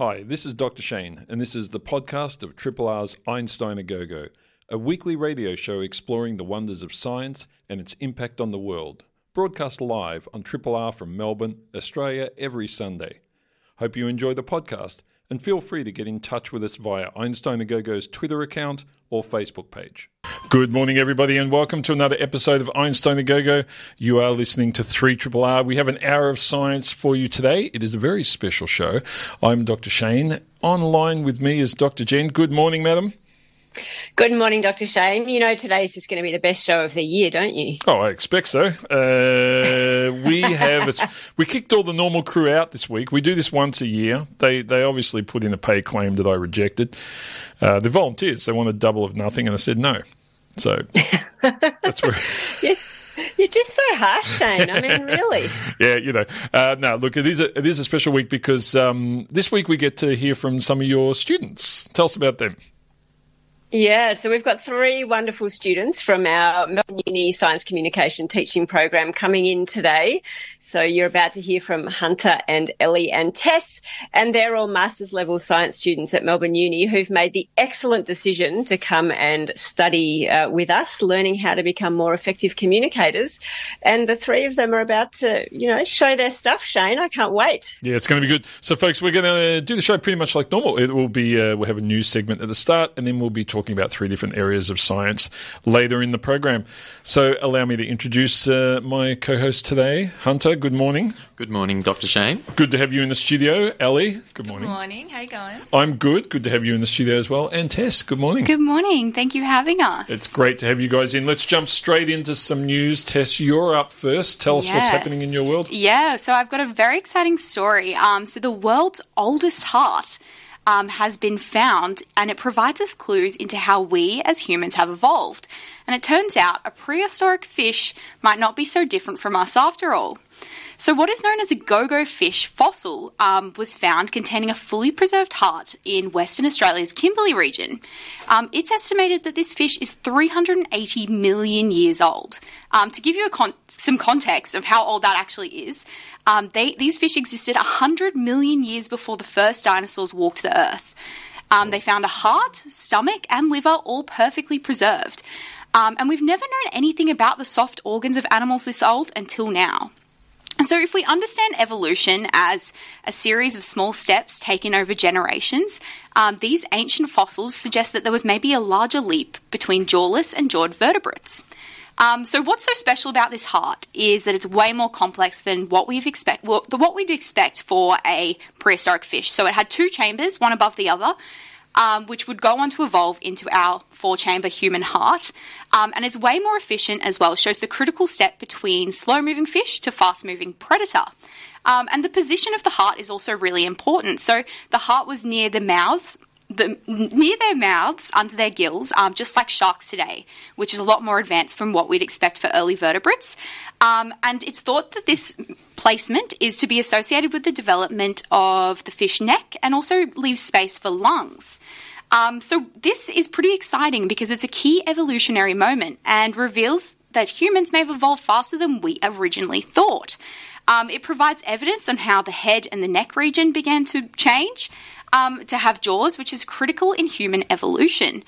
Hi, this is Dr. Shane, and this is the podcast of Triple R's Einstein a Go Go, a weekly radio show exploring the wonders of science and its impact on the world. Broadcast live on Triple R from Melbourne, Australia, every Sunday. Hope you enjoy the podcast, and feel free to get in touch with us via Einstein a Go Go's Twitter account or Facebook page. Good morning, everybody, and welcome to another episode of Einstein a Go Go. You are listening to 3 Triple R. We have an hour of science for you today. It is a very special show. I'm Dr. Shane. Online with me is Dr. Jen. Good morning, madam. Good morning, Dr. Shane. You know today is just going to be the best show of the year, don't you? Oh, I expect so. Uh, we have we kicked all the normal crew out this week. We do this once a year. They they obviously put in a pay claim that I rejected. Uh, the volunteers they wanted double of nothing, and I said no. So that's where. yes. You're just so harsh, Shane. I mean, really. yeah, you know. Uh, no, look, it is a it is a special week because um, this week we get to hear from some of your students. Tell us about them. Yeah, so we've got three wonderful students from our Melbourne Uni Science Communication teaching program coming in today. So you're about to hear from Hunter and Ellie and Tess, and they're all master's level science students at Melbourne Uni who've made the excellent decision to come and study uh, with us, learning how to become more effective communicators. And the three of them are about to, you know, show their stuff. Shane, I can't wait. Yeah, it's going to be good. So, folks, we're going to do the show pretty much like normal. It will be uh, we'll have a news segment at the start, and then we'll be talking talking about three different areas of science later in the program. So, allow me to introduce uh, my co host today, Hunter. Good morning. Good morning, Dr. Shane. Good to have you in the studio. Ellie, good morning. Good morning. How are you going? I'm good. Good to have you in the studio as well. And Tess, good morning. Good morning. Thank you for having us. It's great to have you guys in. Let's jump straight into some news. Tess, you're up first. Tell us yes. what's happening in your world. Yeah, so I've got a very exciting story. Um, so, the world's oldest heart um, has been found, and it provides us clues into how we as humans have evolved. And it turns out a prehistoric fish might not be so different from us after all. So, what is known as a Gogo fish fossil um, was found containing a fully preserved heart in Western Australia's Kimberley region. Um, it's estimated that this fish is 380 million years old. Um, to give you con- some context of how old that actually is, um, they, these fish existed 100 million years before the first dinosaurs walked the earth. Um, they found a heart, stomach, and liver all perfectly preserved. Um, and we've never known anything about the soft organs of animals this old until now. So, if we understand evolution as a series of small steps taken over generations, um, these ancient fossils suggest that there was maybe a larger leap between jawless and jawed vertebrates. Um, so, what's so special about this heart is that it's way more complex than what we've expect well, what we'd expect for a prehistoric fish. So, it had two chambers, one above the other, um, which would go on to evolve into our four chamber human heart. Um, and it's way more efficient as well. It shows the critical step between slow moving fish to fast moving predator. Um, and the position of the heart is also really important. So the heart was near the mouths the, near their mouths, under their gills, um, just like sharks today, which is a lot more advanced from what we'd expect for early vertebrates. Um, and it's thought that this placement is to be associated with the development of the fish neck and also leaves space for lungs. Um, so this is pretty exciting because it's a key evolutionary moment and reveals that humans may have evolved faster than we originally thought. Um, it provides evidence on how the head and the neck region began to change um, to have jaws, which is critical in human evolution.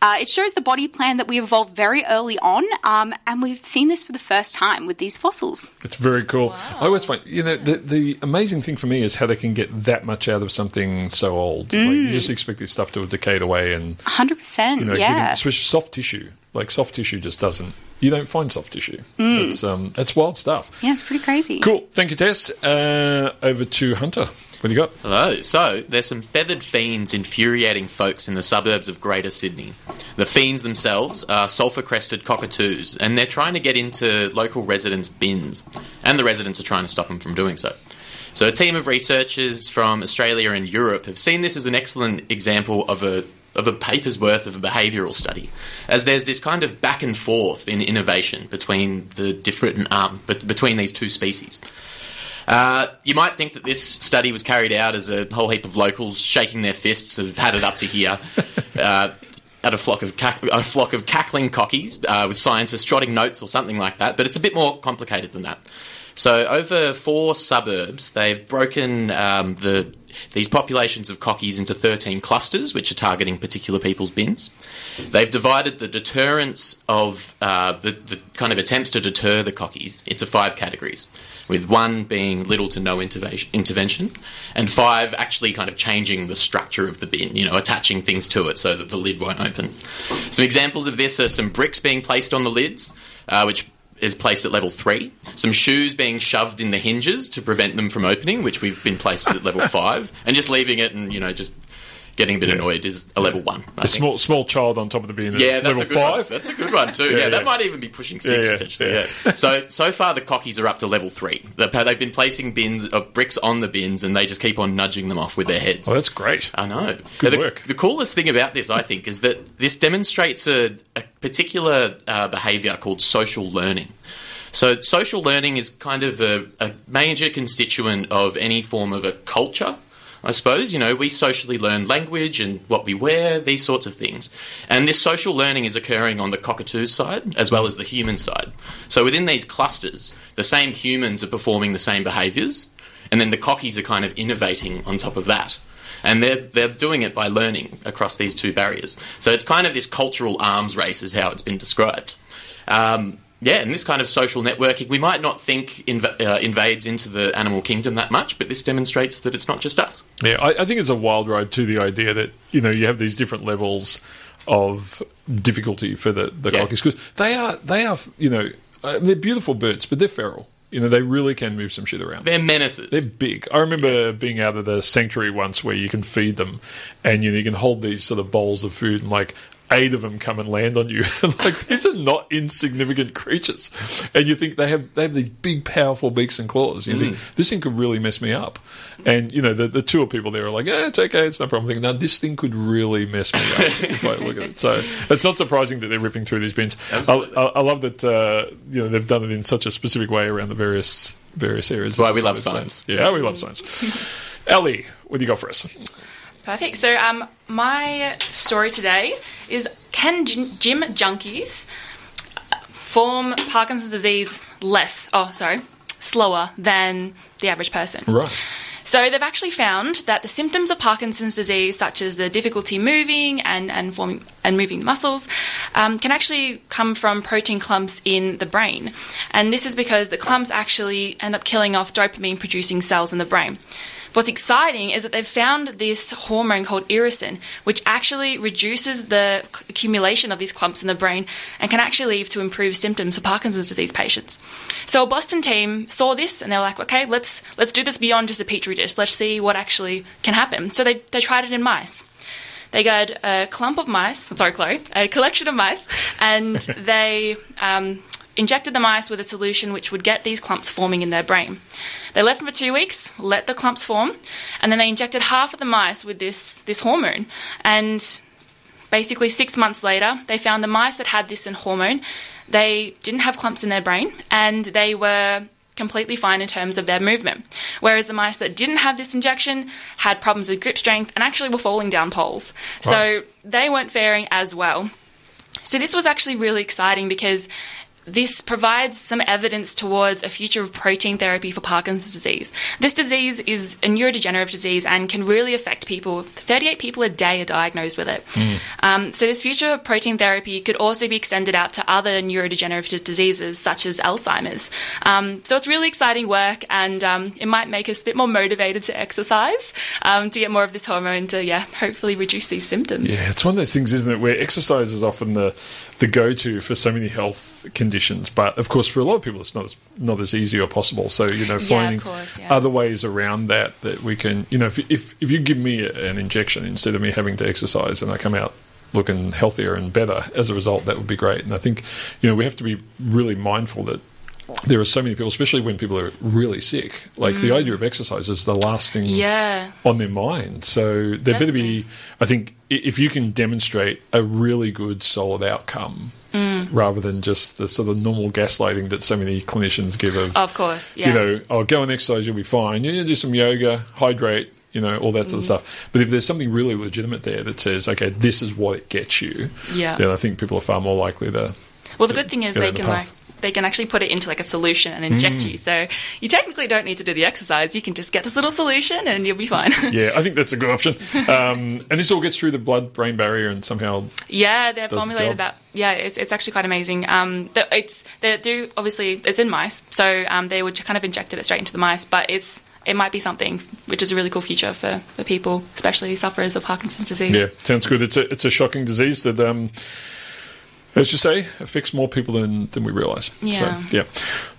Uh, it shows the body plan that we evolved very early on, um, and we've seen this for the first time with these fossils. It's very cool. Wow. I always find, you know, the, the amazing thing for me is how they can get that much out of something so old. Mm. Like, you just expect this stuff to have decayed away and. 100%. You know, yeah. Getting, especially soft tissue. Like, soft tissue just doesn't. You don't find soft tissue. Mm. It's, um, it's wild stuff. Yeah, it's pretty crazy. Cool. Thank you, Tess. Uh, over to Hunter. What do you got? Hello. So, there's some feathered fiends infuriating folks in the suburbs of Greater Sydney. The fiends themselves are sulphur crested cockatoos, and they're trying to get into local residents' bins, and the residents are trying to stop them from doing so. So, a team of researchers from Australia and Europe have seen this as an excellent example of a of a paper's worth of a behavioural study, as there's this kind of back and forth in innovation between the different um, between these two species. Uh, you might think that this study was carried out as a whole heap of locals shaking their fists have had it up to here. Uh, at a flock of cack- a flock of cackling cockies uh, with scientists jotting notes or something like that, but it's a bit more complicated than that. So, over four suburbs, they've broken um, the these populations of cockies into 13 clusters, which are targeting particular people's bins. They've divided the deterrence of uh, the, the kind of attempts to deter the cockies into five categories, with one being little to no intervention, and five actually kind of changing the structure of the bin, you know, attaching things to it so that the lid won't open. Some examples of this are some bricks being placed on the lids, uh, which is placed at level three. Some shoes being shoved in the hinges to prevent them from opening, which we've been placed at level five, and just leaving it and you know just getting a bit annoyed is a level one. I A think. small small child on top of the bin. is Yeah, that's level a good five. One. That's a good one too. yeah, Yeah, that might even be pushing six Yeah, yeah, potentially. yeah. Yeah. so so far the cockies are up to level three. They've, they've been placing bins of bricks on the bins, and they just keep on nudging them off with their heads. Oh, that's great. I know. Good the, work. The coolest thing about this, I think, is that this demonstrates a, a particular uh, behaviour called social learning. So, social learning is kind of a, a major constituent of any form of a culture. I suppose you know we socially learn language and what we wear, these sorts of things, and this social learning is occurring on the cockatoo side as well as the human side. So within these clusters, the same humans are performing the same behaviours, and then the cockies are kind of innovating on top of that and they're they're doing it by learning across these two barriers. So it's kind of this cultural arms race, is how it's been described. Um, yeah, and this kind of social networking, we might not think inv- uh, invades into the animal kingdom that much, but this demonstrates that it's not just us. Yeah, I, I think it's a wild ride to the idea that you know you have these different levels of difficulty for the the Yeah. cockies because they are they are you know uh, they're beautiful birds, but they're feral. You know, they really can move some shit around. They're menaces. They're big. I remember being out of the sanctuary once where you can feed them, and you know you can hold these sort of bowls of food, and like eight of them come and land on you. like these are not insignificant creatures, and you think they have they have these big, powerful beaks and claws. You think this thing could really mess me up, and you know the the tour people there are like, yeah, it's okay, it's no problem. I'm thinking, no, this thing could really mess me up if I look at it. So it's not surprising that they're ripping through these bins. I, I, I love that uh, you know they've done it in such a specific way around the various various areas. Why of we love science. science. Yeah, we love science. Ellie, what do you got for us? Perfect. So, um, my story today is can gym gym junkies form Parkinson's disease less? Oh, sorry, slower than the average person. Right. So they've actually found that the symptoms of Parkinson's disease, such as the difficulty moving and and forming and moving muscles, um, can actually come from protein clumps in the brain, and this is because the clumps actually end up killing off dopamine-producing cells in the brain. What's exciting is that they've found this hormone called irisin, which actually reduces the accumulation of these clumps in the brain and can actually lead to improved symptoms for Parkinson's disease patients. So a Boston team saw this and they were like, okay, let's let's do this beyond just a petri dish. Let's see what actually can happen. So they, they tried it in mice. They got a clump of mice, sorry, Chloe, a collection of mice, and they um, injected the mice with a solution which would get these clumps forming in their brain. They left them for two weeks, let the clumps form, and then they injected half of the mice with this, this hormone. And basically, six months later, they found the mice that had this in hormone, they didn't have clumps in their brain, and they were completely fine in terms of their movement. Whereas the mice that didn't have this injection had problems with grip strength and actually were falling down poles. So they weren't faring as well. So this was actually really exciting because this provides some evidence towards a future of protein therapy for Parkinson's disease. This disease is a neurodegenerative disease and can really affect people. 38 people a day are diagnosed with it. Um, so, this future of protein therapy could also be extended out to other neurodegenerative diseases such as Alzheimer's. Um, so, it's really exciting work and um, it might make us a bit more motivated to exercise um, to get more of this hormone to, yeah, hopefully reduce these symptoms. Yeah, it's one of those things, isn't it, where exercise is often the the go to for so many health conditions. But of course, for a lot of people, it's not as, not as easy or possible. So you know, finding course, yeah. other ways around that that we can, you know, if if, if you give me an injection instead of me having to exercise, and I come out looking healthier and better as a result, that would be great. And I think you know we have to be really mindful that. There are so many people, especially when people are really sick. Like the idea of exercise is the last thing Mm. Yeah. on their mind. So there better be, I think, if you can demonstrate a really good, solid outcome Mm. rather than just the sort of normal gaslighting that so many clinicians give of, Of course, yeah. you know, oh, go and exercise, you'll be fine. You know, do some yoga, hydrate, you know, all that Mm. sort of stuff. But if there's something really legitimate there that says, okay, this is what it gets you, Yeah. then I think people are far more likely to. Well, the good thing is they the can like path. They can actually put it into like a solution and inject you. So you technically don't need to do the exercise. You can just get this little solution and you'll be fine. Yeah, I think that's a good option. Um, and this all gets through the blood-brain barrier and somehow yeah, they've Does the formulated that. Yeah, it's, it's actually quite amazing. Um, the, it's they do obviously it's in mice, so um, they would kind of injected it straight into the mice, but it's it might be something which is a really cool future for, for people, especially sufferers of Parkinson's disease. Yeah, sounds good. It's a it's a shocking disease that, um, as you say, affects more people than than we realise. Yeah. So, yeah.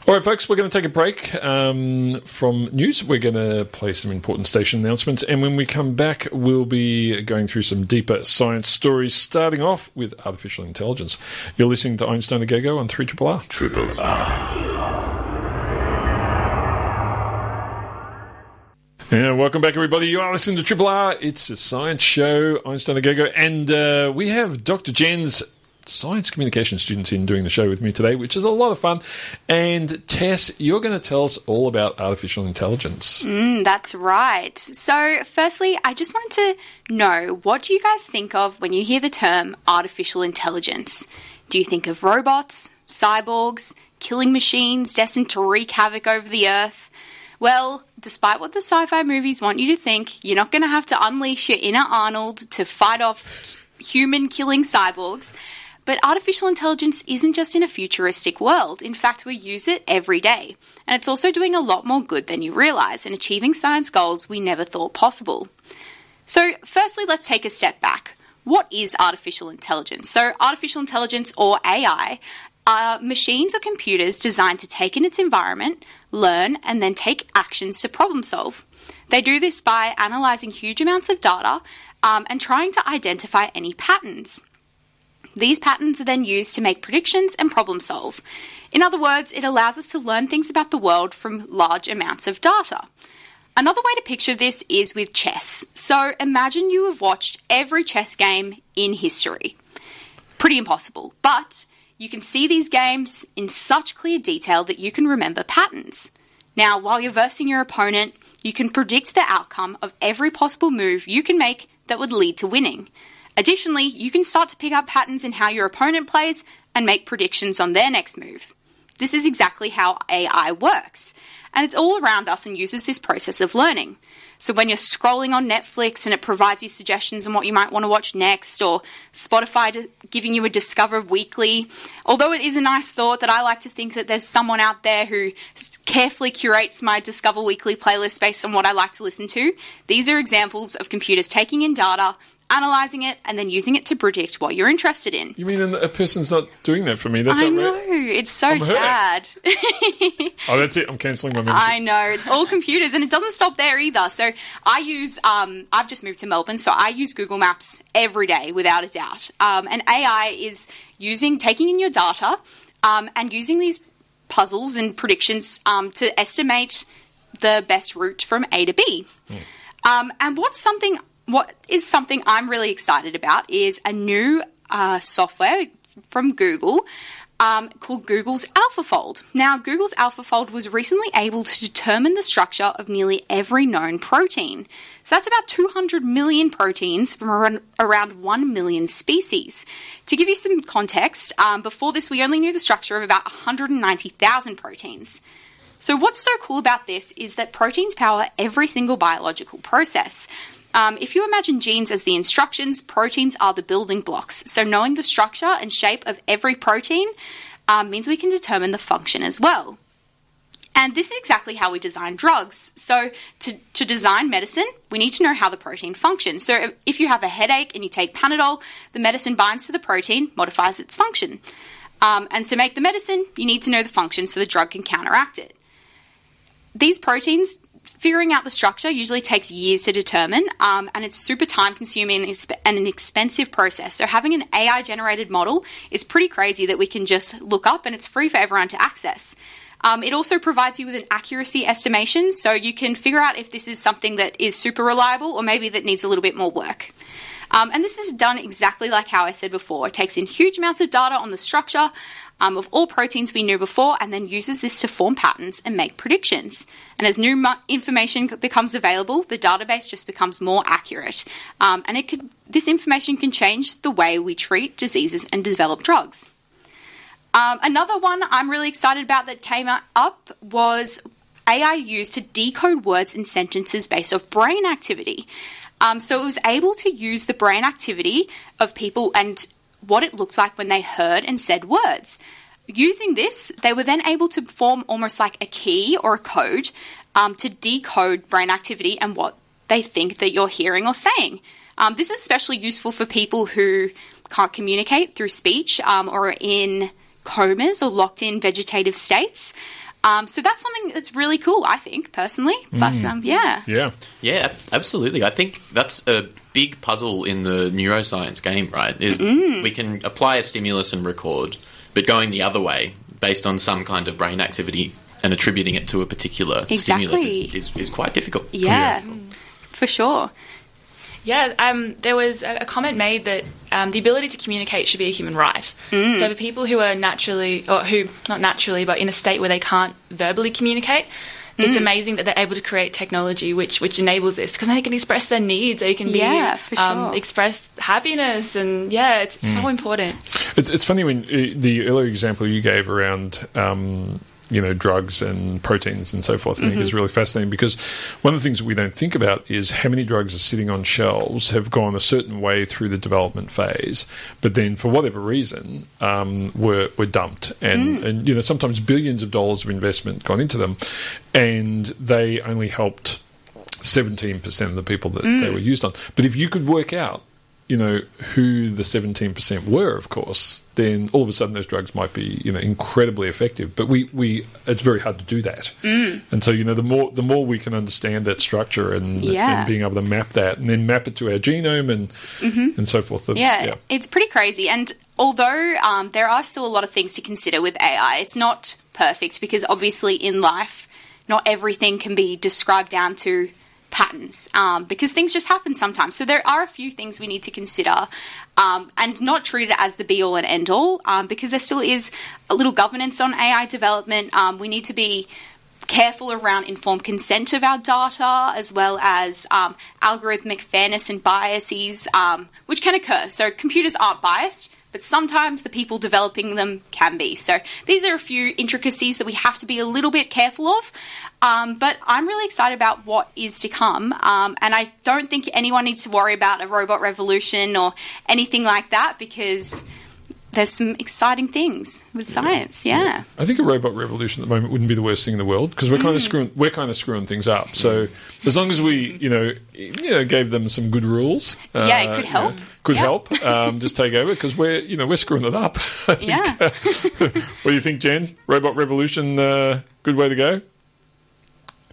All right, folks, we're going to take a break um, from news. We're going to play some important station announcements, and when we come back, we'll be going through some deeper science stories. Starting off with artificial intelligence. You're listening to Einstein a Go Go on Three Triple R. Triple R. Yeah, welcome back, everybody. You are listening to Triple R. It's a science show, Einstein the Go Go, and uh, we have Dr. Jen's science communication students in doing the show with me today, which is a lot of fun. And Tess, you're going to tell us all about artificial intelligence. Mm, that's right. So, firstly, I just wanted to know what do you guys think of when you hear the term artificial intelligence? Do you think of robots, cyborgs, killing machines destined to wreak havoc over the earth? Well, despite what the sci fi movies want you to think, you're not going to have to unleash your inner Arnold to fight off human killing cyborgs. But artificial intelligence isn't just in a futuristic world. In fact, we use it every day. And it's also doing a lot more good than you realise and achieving science goals we never thought possible. So, firstly, let's take a step back. What is artificial intelligence? So, artificial intelligence or AI are machines or computers designed to take in its environment, learn, and then take actions to problem solve. They do this by analysing huge amounts of data um, and trying to identify any patterns. These patterns are then used to make predictions and problem solve. In other words, it allows us to learn things about the world from large amounts of data. Another way to picture this is with chess. So imagine you have watched every chess game in history. Pretty impossible, but you can see these games in such clear detail that you can remember patterns. Now, while you're versing your opponent, you can predict the outcome of every possible move you can make that would lead to winning. Additionally, you can start to pick up patterns in how your opponent plays and make predictions on their next move. This is exactly how AI works, and it's all around us and uses this process of learning. So when you're scrolling on Netflix and it provides you suggestions on what you might want to watch next, or Spotify giving you a Discover Weekly, although it is a nice thought that I like to think that there's someone out there who carefully curates my Discover Weekly playlist based on what I like to listen to, these are examples of computers taking in data, analyzing it, and then using it to predict what you're interested in. You mean a person's not doing that for me? That's I not know, right. it's so I'm sad. Oh, that's it. I'm cancelling my membership. I know it's all computers, and it doesn't stop there either. So I use, um, I've just moved to Melbourne, so I use Google Maps every day without a doubt. Um, and AI is using taking in your data um, and using these puzzles and predictions um, to estimate the best route from A to B. Um, and what's something, what is something I'm really excited about is a new uh, software from Google um, called Google's AlphaFold. Now, Google's AlphaFold was recently able to determine the structure of nearly every known protein. So that's about 200 million proteins from around, around 1 million species. To give you some context, um, before this, we only knew the structure of about 190,000 proteins. So, what's so cool about this is that proteins power every single biological process. Um, if you imagine genes as the instructions, proteins are the building blocks. So, knowing the structure and shape of every protein um, means we can determine the function as well. And this is exactly how we design drugs. So, to, to design medicine, we need to know how the protein functions. So, if you have a headache and you take Panadol, the medicine binds to the protein, modifies its function. Um, and to make the medicine, you need to know the function so the drug can counteract it. These proteins, figuring out the structure usually takes years to determine, um, and it's super time consuming and an expensive process. So, having an AI generated model is pretty crazy that we can just look up and it's free for everyone to access. Um, it also provides you with an accuracy estimation, so you can figure out if this is something that is super reliable or maybe that needs a little bit more work. Um, and this is done exactly like how I said before. It takes in huge amounts of data on the structure um, of all proteins we knew before and then uses this to form patterns and make predictions. And as new mu- information becomes available, the database just becomes more accurate. Um, and it could, this information can change the way we treat diseases and develop drugs. Um, another one I'm really excited about that came up was AI used to decode words and sentences based off brain activity. Um, so it was able to use the brain activity of people and what it looks like when they heard and said words. Using this, they were then able to form almost like a key or a code um, to decode brain activity and what they think that you're hearing or saying. Um, this is especially useful for people who can't communicate through speech um, or are in comas or locked in vegetative states. Um, so that's something that's really cool, I think, personally. But um, yeah. Yeah. Yeah, absolutely. I think that's a big puzzle in the neuroscience game, right? Is Mm. we can apply a stimulus and record, but going the other way based on some kind of brain activity and attributing it to a particular stimulus is, is, is quite difficult. Yeah, for sure. Yeah, um, there was a, a comment made that um, the ability to communicate should be a human right. So for people who are naturally, or who not naturally, but in a state where they can't verbally communicate, it's amazing that they're able to create technology which which enables this because they can express their needs. They can be Yeah, for um, express happiness, and yeah, it's so important. It's, it's funny when uh, the earlier example you gave around, um, you know, drugs and proteins and so forth, I think mm-hmm. is really fascinating because one of the things that we don't think about is how many drugs are sitting on shelves have gone a certain way through the development phase, but then for whatever reason um, were were dumped, and mm. and you know sometimes billions of dollars of investment gone into them, and they only helped. 17% of the people that they mm. were used on. But if you could work out you know who the 17% were of course then all of a sudden those drugs might be you know incredibly effective but we we it's very hard to do that Mm. and so you know the more the more we can understand that structure and, Yeah. and being able to map that and then map it to our genome and and so forth the- Mm-hmm. Yeah, it's pretty crazy. And although um, there are still a lot of things to consider with AI, it's not perfect because obviously in life, not everything can be described down to patterns um, because things just happen sometimes. So there are a few things we need to consider um, and not treat it as the be all and end all um, because there still is a little governance on AI development. Um, we need to be careful around informed consent of our data, as well as um, algorithmic fairness and biases, um, which can occur. So computers aren't biased, but sometimes the people developing them can be. So these are a few intricacies that we have to be a little bit careful of. Um, but I'm really excited about what is to come, um, and I don't think anyone needs to worry about a robot revolution or anything like that because there's some exciting things with science. Yeah. I think a robot revolution at the moment wouldn't be the worst thing in the world because we're kind Mm. of screwing we're kind of screwing things up. So as long as we you know you know gave them some good rules, uh, Yeah, it could you know, help. could Yeah. help. Um, just take over because we're you know we're screwing it up. Yeah. uh, what do you think, Jen? Robot revolution, uh, good way to go.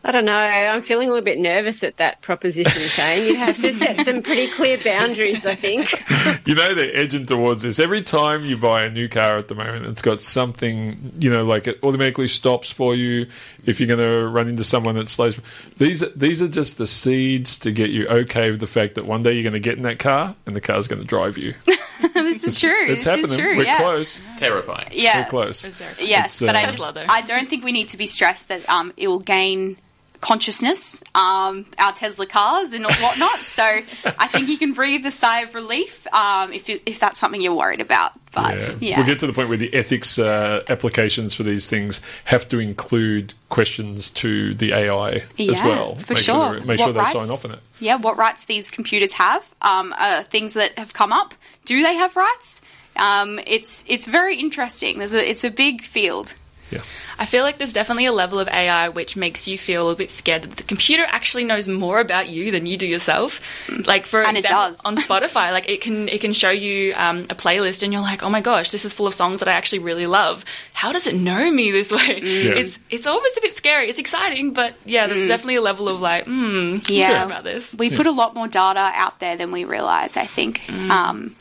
I don't know. I'm feeling a little bit nervous at that proposition, Shane. You'd have to set some pretty clear boundaries, I think. You know they're edging towards this. Every time you buy a new car at the moment, it's got something, you know, like it automatically stops for you if you're going to run into someone that slows. These are, these are just the seeds to get you okay with the fact that one day you're going to get in that car and the car's going to drive you. this is true. It's this happening. is true. We're yeah. close. Terrifying. Yeah. We're close. Yes, It's, uh, but I, Tesla, though. I don't think we need to be stressed that um, it will gain consciousness, um, our Tesla cars and whatnot. so I think you can breathe a sigh of relief um, if you, if that's something you're worried about. But Yeah. yeah, We'll get to the point where the ethics uh, applications for these things have to include questions to the AI as Yeah, well. for make sure. they- make What sure they rights- sign off on it. Yeah, what rights these computers have, um, uh, things that have come up. Do they have rights? Um, it's it's very interesting. There's a it's a big field. Yeah. I feel like there's definitely a level of AI which makes you feel a bit scared that the computer actually knows more about you than you do yourself. Like for And it example, does. on Spotify, like it can it can show you um, a playlist and you're like, oh my gosh, this is full of songs that I actually really love. How does it know me this way? It's it's almost a bit scary. It's exciting, but yeah, there's definitely a level of like, hmm, Yeah. yeah, about this. We put a lot more data out there than we realize, I think. Um,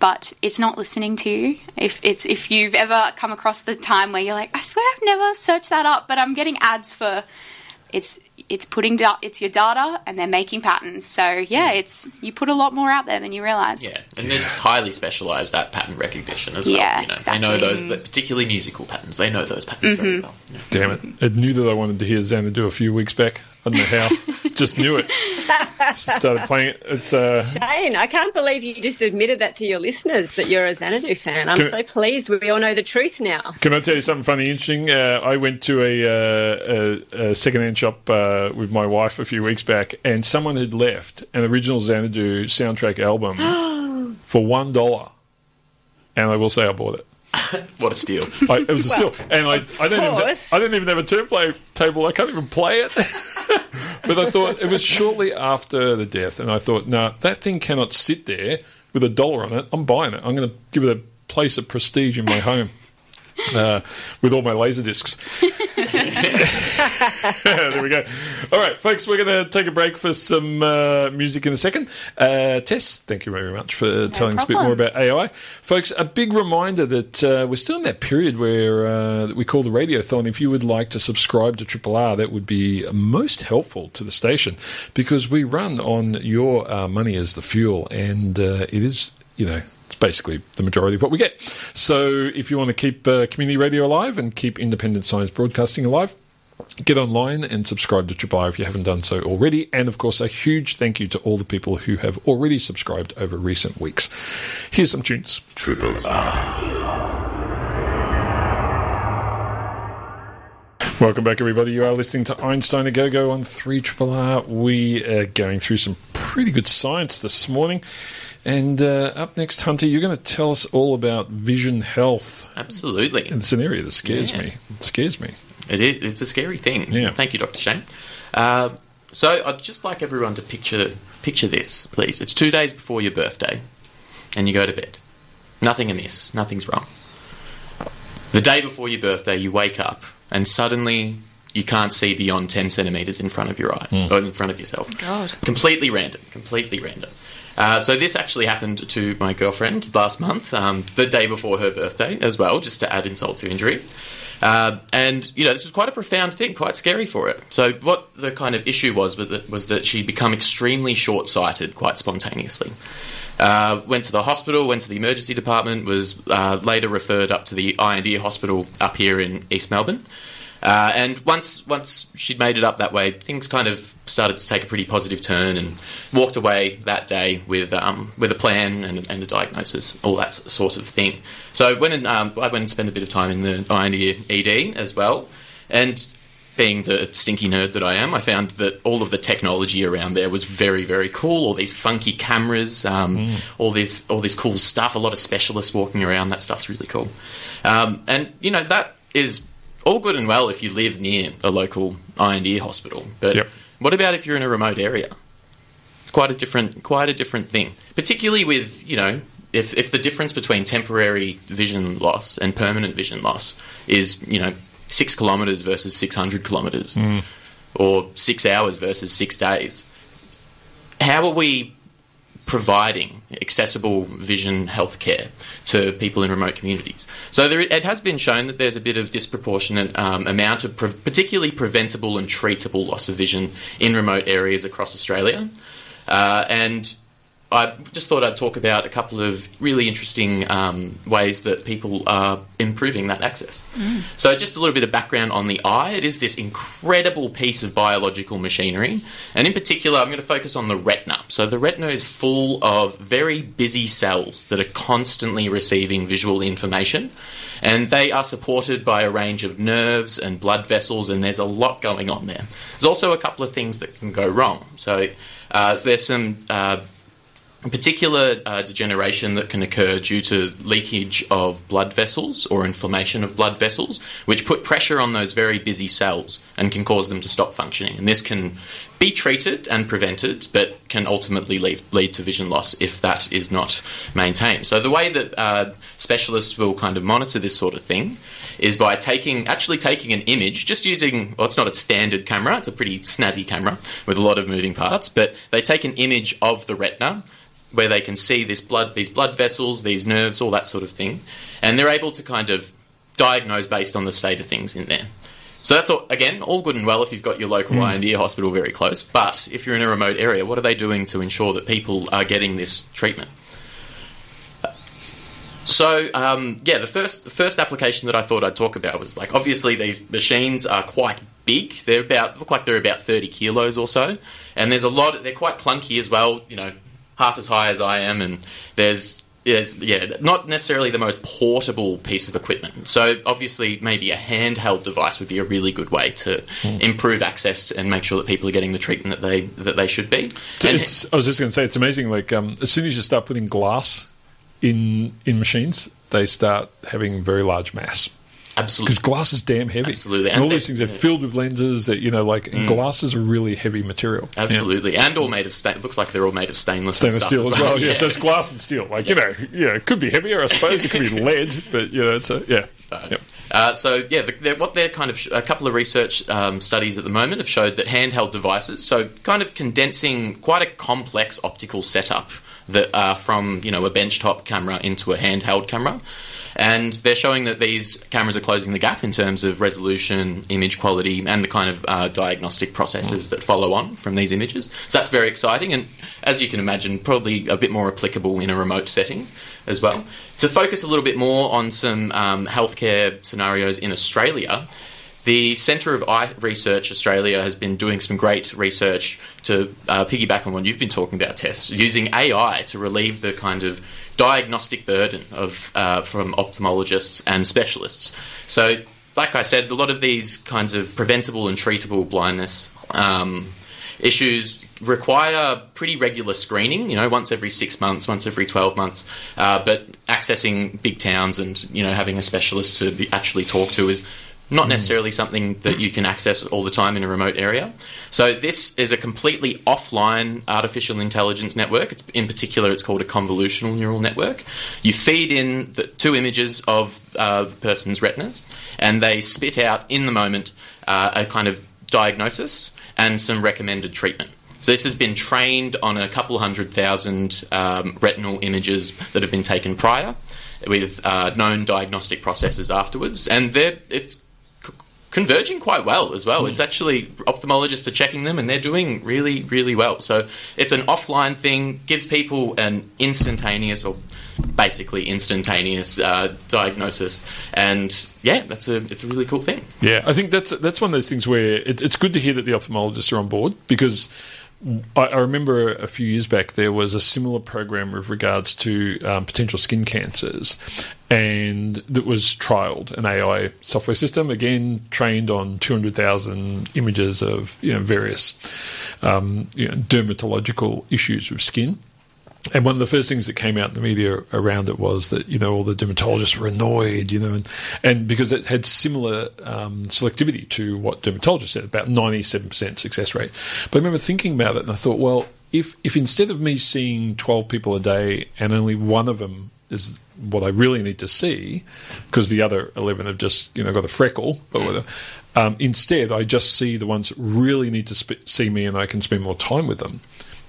but it's not listening to you. If it's if you've ever come across the time where you're like, I swear I've never searched that up, but I'm getting ads for it's it's putting da- it's your data and they're making patterns. So yeah, mm. it's you put a lot more out there than you realize. Yeah, and they're just highly specialised at pattern recognition as well. Yeah, you know, exactly. they know those, but particularly musical patterns. They know those patterns very mm-hmm. well. Yeah. Damn it. Uh, I knew that I wanted to hear Xanadu a few weeks back. I don't know how. Just knew it. Just started playing it. It's uh, Shane, I can't believe you just admitted that to your listeners that you're a Xanadu fan. I'm so pleased. We all know the truth now. Can I tell you something funny, interesting? Uh, I went to a, uh, a, a second-hand shop uh, with my wife a few weeks back, and someone had left an original Xanadu soundtrack album for one dollar, and I will say I bought it. What a steal. I, it was a steal, and I, I don't even. I didn't even have a turn play table. I can't even play it. but I thought it was shortly after the death, and I thought, no, that thing cannot sit there with a dollar on it. I'm buying it. I'm going to give it a place of prestige in my home. Uh, with all my laser discs. there we go. All right, folks, we're going to take a break for some uh, music in a second. Uh, Tess, thank you very much for telling us a bit more about AI. Folks, a big reminder that uh, we're still in that period where uh, we call the Radiothon. If you would like to subscribe to Triple R, that would be most helpful to the station because we run on your uh, money as the fuel, and uh, it is, you know, it's basically the majority of what we get. So if you want to keep uh, community radio alive and keep independent science broadcasting alive, get online and subscribe to Triple R if you haven't done so already. And of course, a huge thank you to all the people who have already subscribed over recent weeks. Here's some tunes. Triple R. Welcome back, everybody. You are listening to Einstein a Go Go on 3 Triple R. We are going through some pretty good science this morning. And uh, up next, Hunter, you're going to tell us all about vision health. Absolutely. It's an area that scares Yeah. me. It scares me. It is. It's a scary thing. Yeah. Thank you, Dr. Shane. Uh, so I'd just like everyone to picture picture this, please. It's two days before your birthday, and you go to bed. Nothing amiss. Nothing's wrong. The day before your birthday, you wake up, and suddenly you can't see beyond ten centimeters in front of your eye or in front of yourself. God. Completely random. Completely random. Uh, so this actually happened to my girlfriend last month, um, the day before her birthday as well, just to add insult to injury. Uh, and you know this was quite a profound thing, quite scary for it. So what the kind of issue was was that, she'd become extremely short-sighted quite spontaneously. Uh, went to the hospital, went to the emergency department, was uh, later referred up to the eye and ear hospital up here in East Melbourne. Uh, and once once she'd made it up that way, things kind of started to take a pretty positive turn, and walked away that day with um, with a plan and, and a diagnosis, all that sort of thing. So I went and um, I went and spent a bit of time in the eye and ear ED as well, and being the stinky nerd that I am, I found that all of the technology around there was very, very cool. All these funky cameras, um, all this, all this cool stuff. A lot of specialists walking around. That stuff's really cool. Um, and you know that is all good and well if you live near a local eye and ear hospital. But Yep. what about if you're in a remote area? It's quite a different, quite a different thing. Particularly with you know. If, if the difference between temporary vision loss and permanent vision loss is, you know, six kilometres versus 600 kilometres, mm. or six hours versus six days, how are we providing accessible vision healthcare to people in remote communities? So there, it has been shown that there's a bit of disproportionate um, amount of pre- particularly preventable and treatable loss of vision in remote areas across Australia. Uh, and I just thought I'd talk about a couple of really interesting um, ways that people are improving that access. So, just a little bit of background on the eye. It is this incredible piece of biological machinery, and in particular, I'm going to focus on the retina. So, the retina is full of very busy cells that are constantly receiving visual information, and they are supported by a range of nerves and blood vessels, and there's a lot going on there. There's also a couple of things that can go wrong. So, uh, so there's some uh, particular uh, degeneration that can occur due to leakage of blood vessels or inflammation of blood vessels, which put pressure on those very busy cells and can cause them to stop functioning. And this can be treated and prevented, but can ultimately lead, lead to vision loss if that is not maintained. So the way that uh, specialists will kind of monitor this sort of thing is by taking actually taking an image, just using well, it's not a standard camera, it's a pretty snazzy camera with a lot of moving parts, but they take an image of the retina where they can see this blood, these blood vessels, these nerves, all that sort of thing, and they're able to kind of diagnose based on the state of things in there. So that's all, again all good and well if you've got your local eye and ear hospital very close. But if you're in a remote area, what are they doing to ensure that people are getting this treatment? So um, yeah, the first the first application that I thought I'd talk about was like obviously these machines are quite big. They're about look like they're about thirty kilos or so, and there's a lot. They're quite clunky as well. You know, half as high as I am, and there's is yeah, not necessarily the most portable piece of equipment. So obviously, maybe a handheld device would be a really good way to Hmm. improve access and make sure that people are getting the treatment that they that they should be. It's, I was just going to say, it's amazing. Like, um, as soon as you start putting glass in in machines, they start having very large mass absolutely, because glass is damn heavy. Absolutely. and, And all these things are filled with lenses that you know, like and glass is a really heavy material. Yeah. absolutely, and all made of sta- looks like they're all made of stainless steel. Stainless steel as well. Yeah. Yeah. so it's glass and steel. Like you know, yeah, it could be heavier, I suppose. It could be lead, but you know, it's a yeah. Yep. Uh, so yeah, the, they're, what they're kind of sh- a couple of research um, studies at the moment have showed that handheld devices, so kind of condensing quite a complex optical setup that uh, from you know a benchtop camera into a handheld camera. And they're showing that these cameras are closing the gap in terms of resolution, image quality, and the kind of uh, diagnostic processes that follow on from these images. So that's very exciting, and as you can imagine, probably a bit more applicable in a remote setting as well. To focus a little bit more on some um, healthcare scenarios in Australia, the Centre of Eye Research Australia has been doing some great research to uh, piggyback on what you've been talking about, Tess, using AI to relieve the kind of diagnostic burden of uh, from ophthalmologists and specialists. So, like I said, a lot of these kinds of preventable and treatable blindness um, issues require pretty regular screening. You know, once every six months, once every twelve months. Uh, but accessing big towns and you know having a specialist to actually talk to is not necessarily something that you can access all the time in a remote area. So this is a completely offline artificial intelligence network. It's, in particular, it's called a convolutional neural network. You feed in the two images of uh, the person's retinas, and they spit out in the moment uh, a kind of diagnosis and some recommended treatment. So this has been trained on a couple hundred thousand um, retinal images that have been taken prior, with uh, known diagnostic processes afterwards, and they're it's converging quite well as well. It's actually ophthalmologists are checking them, and they're doing really, really well. So it's an offline thing, gives people an instantaneous, well, basically instantaneous uh, diagnosis, and yeah, that's a it's a really cool thing. Yeah, I think that's that's one of those things where it, it's good to hear that the ophthalmologists are on board because I, I remember a few years back there was a similar program with regards to um, potential skin cancers, and that was trialed an AI software system again trained on two hundred thousand images of you know various um, you know, dermatological issues with skin. And one of the first things that came out in the media around it was that you know all the dermatologists were annoyed, you know, and, and because it had similar um, selectivity to what dermatologists said, about ninety-seven percent success rate. But I remember thinking about it, and I thought, well, if if instead of me seeing twelve people a day and only one of them is what I really need to see, because the other eleven have just you know got a freckle or whatever. Um, instead, I just see the ones that really need to sp- see me, and I can spend more time with them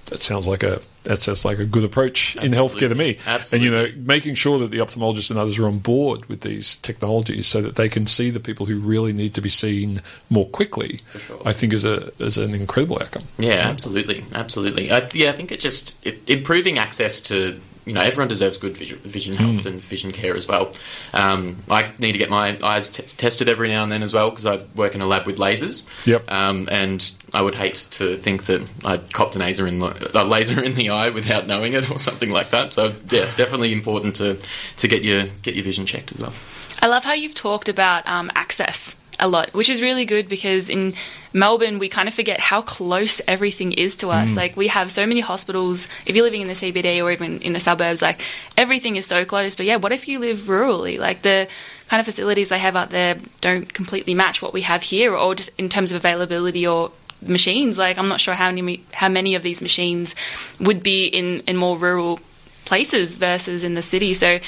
that sounds like a that sounds like a good approach in healthcare to me. Absolutely. And you know, making sure that the ophthalmologists and others are on board with these technologies so that they can see the people who really need to be seen more quickly. sure. I think is a is an incredible outcome. Yeah, absolutely, absolutely. I, yeah, I think it just it, improving access to you know everyone deserves good vision, vision health and vision care as well. Um, I need to get my eyes t- tested every now and then as well because I work in a lab with lasers. Yep. Um, and I would hate to think that I copped a laser in the a laser in the eye without knowing it or something like that. So yeah, it's definitely important to to get your get your vision checked as well. I love how you've talked about um, access a lot, which is really good because in Melbourne we kind of forget how close everything is to us. Mm. Like we have so many hospitals. If you're living in the CBD or even in the suburbs, like everything is so close. But yeah, what if you live rurally? Like the kind of facilities they have out there don't completely match what we have here, or just in terms of availability or machines. Like I'm not sure how many how many of these machines would be in in more rural places versus in the city. So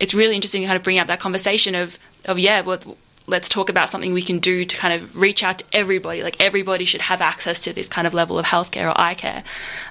it's really interesting to kind of bring up that conversation of of yeah, well, let's talk about something we can do to kind of reach out to everybody. Like everybody should have access to this kind of level of healthcare or eye care.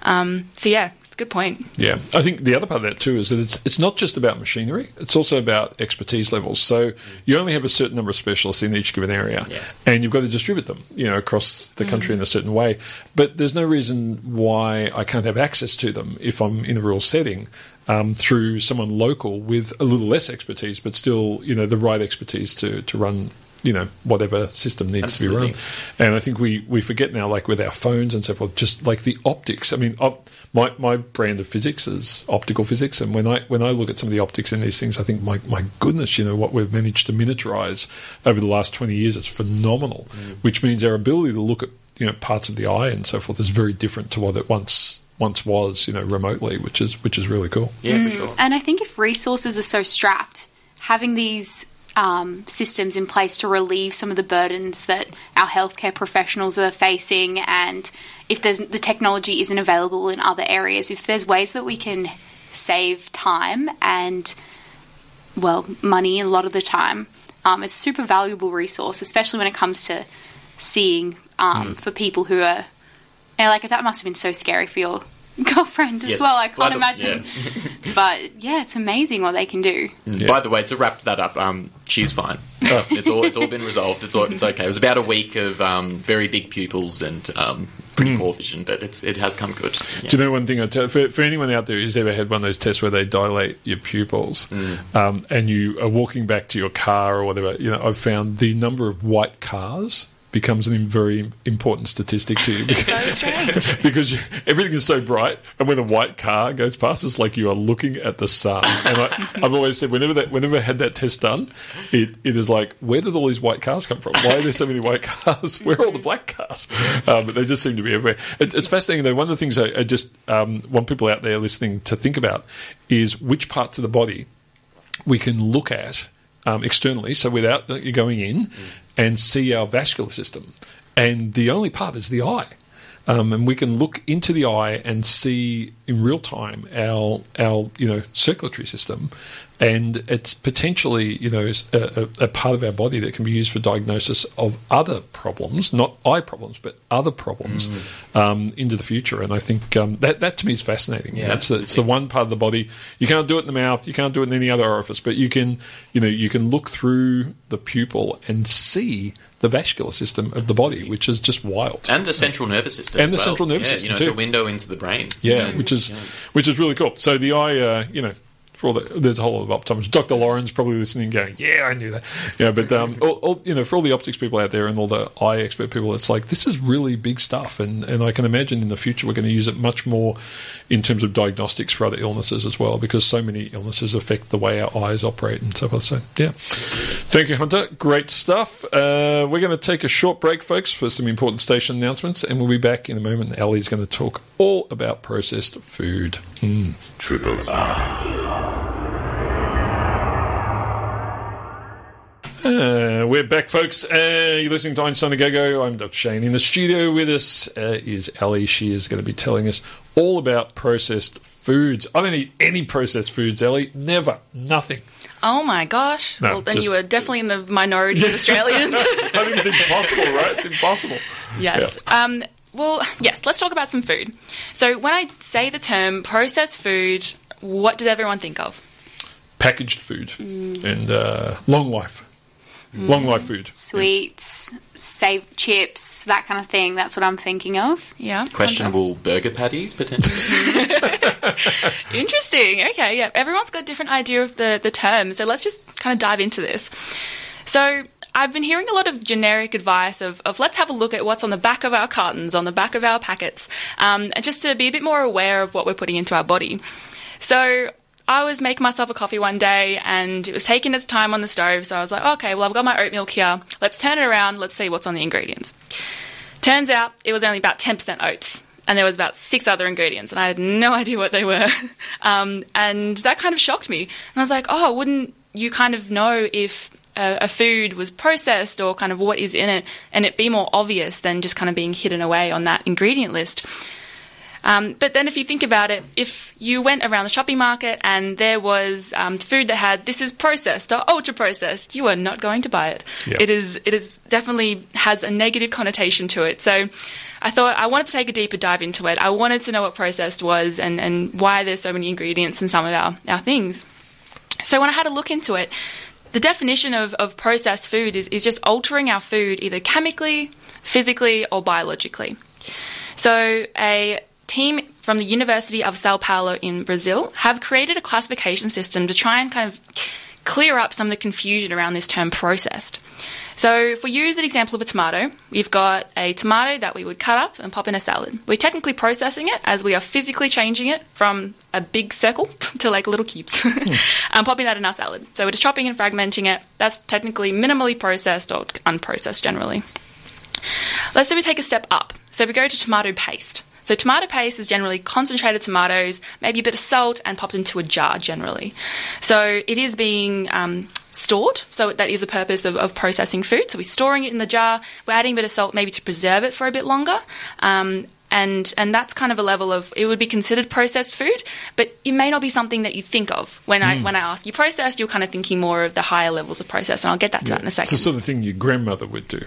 Um, so yeah, good point. Yeah, I think the other part of that too is that it's it's not just about machinery; it's also about expertise levels. So you only have a certain number of specialists in each given area, Yeah. and you've got to distribute them, you know, across the country in a certain way. But there's no reason why I can't have access to them if I'm in a rural setting um, through someone local with a little less expertise, but still, you know, the right expertise to to run you know whatever system needs Absolutely. to be run. And I think we we forget now, like with our phones and so forth, just like the optics. I mean, op- my my brand of physics is optical physics, and when I when I look at some of the optics in these things, I think my my goodness, you know what we've managed to miniaturize over the last twenty years is phenomenal. Which means our ability to look at you know parts of the eye and so forth is very different to what it once once was, you know, remotely, which is which is really cool. Yeah, for sure. And I think if resources are so strapped, having these um, systems in place to relieve some of the burdens that our healthcare professionals are facing, and if there's the technology isn't available in other areas, if there's ways that we can save time and well money a lot of the time, um, it's a super valuable resource, especially when it comes to seeing um, for people who are. And like that must have been so scary for your girlfriend as Yeah. well. I can't Well, I imagine. but yeah, it's amazing what they can do. By the way, to wrap that up, um, she's fine. it's all it's all been resolved. It's all it's okay. It was about a week of um, very big pupils and um, pretty poor vision, but it's it has come good. Yeah. Do you know one thing I tell for, for anyone out there who's ever had one of those tests where they dilate your pupils um, and you are walking back to your car or whatever, you know, I've found the number of white cars becomes a very important statistic to you. Because, So strange. because you, everything is so bright and when a white car goes past it's like you are looking at the sun. And I, I've always said whenever that whenever I had that test done it, it is like where did all these white cars come from? Why are there so many white cars? Where are all the black cars? Um, but they just seem to be everywhere. It, it's fascinating though. One of the things I, I just um, want people out there listening to think about is which parts of the body we can look at um, externally, so without you going in, and see our vascular system. And the only part is the eye. Um, and we can look into the eye and see in real time our our you know circulatory system, and it's potentially you know a, a, part of our body that can be used for diagnosis of other problems, not eye problems, but other problems um, into the future. And I think um, that that to me is fascinating. Yeah, it's the, it's the one part of the body. You can't do it in the mouth, you can't do it in any other orifice, but you can you know you can look through the pupil and see the vascular system of the body, which is just wild. and the central nervous system, And the well. central nervous Yeah, system, You know, too. it's a window into the brain. Yeah, which is which is really cool. So the eye, uh, you know, for all the, there's a whole lot of optometrists. Dr. Lauren's probably listening, going, "Yeah, I knew that." Yeah, but um, all, all, you know, for all the optics people out there and all the eye expert people, it's like this is really big stuff, and and I can imagine in the future we're going to use it much more in terms of diagnostics for other illnesses as well, because so many illnesses affect the way our eyes operate and so forth. So yeah, thank you, Hunter. Great stuff. Uh, we're going to take a short break, folks, for some important station announcements, and we'll be back in a moment. Ellie's going to talk all about processed food. Mm. Triple R. Uh, we're back, folks. Uh, you're listening to Einstein the Gogo. I'm Dr. Shane. In the studio with us uh, is Ellie. She is going to be telling us all about processed foods. I don't eat any processed foods, Ellie. Never. Nothing. Oh my gosh. No, well, then just- you were definitely in the minority of Australians. I think it's impossible, right? It's impossible. Yes. Um, well, yes, let's talk about some food. So, when I say the term processed food, what does everyone think of? Packaged food and uh, long life. Long life food. Sweets, save chips, that kind of thing. That's what I'm thinking of. Yeah. Questionable burger patties, potentially. Interesting. Okay, yeah. Everyone's got a different idea of the, the term, so let's just kind of dive into this. So, I've been hearing a lot of generic advice of, of let's have a look at what's on the back of our cartons, on the back of our packets, um, just to be a bit more aware of what we're putting into our body. So, I was making myself a coffee one day and it was taking its time on the stove, so I was like, okay, well, I've got my oat milk here. Let's turn it around, let's see what's on the ingredients. Turns out it was only about 10% oats. And there was about six other ingredients, and I had no idea what they were. Um, and that kind of shocked me. And I was like, oh, wouldn't you kind of know if a, a food was processed or kind of what is in it, and it be more obvious than just kind of being hidden away on that ingredient list? Um, but then, if you think about it, if you went around the shopping market and there was um, food that had this is processed or ultra processed, you are not going to buy it. Yep. It is it is definitely has a negative connotation to it. So, I thought I wanted to take a deeper dive into it. I wanted to know what processed was and and why there's so many ingredients in some of our our things. So when I had a look into it, the definition of, of processed food is, is just altering our food either chemically, physically, or biologically. So a team from the University of Sao Paulo in Brazil have created a classification system to try and kind of clear up some of the confusion around this term processed. So, if we use an example of a tomato, we've got a tomato that we would cut up and pop in a salad. We're technically processing it as we are physically changing it from a big circle to like little cubes and popping that in our salad. So, we're just chopping and fragmenting it. That's technically minimally processed or unprocessed generally. Let's say we take a step up. So, we go to tomato paste. So tomato paste is generally concentrated tomatoes, maybe a bit of salt, and popped into a jar generally. So it is being um, stored. So that is the purpose of, of, processing food. So we're storing it in the jar. We're adding a bit of salt maybe to preserve it for a bit longer. Um, and and that's kind of a level of it would be considered processed food, but it may not be something that you think of when I mm. when I ask you processed. You're kind of thinking more of the higher levels of process, and I'll get that to yeah. that in a second. It's the sort of thing your grandmother would do.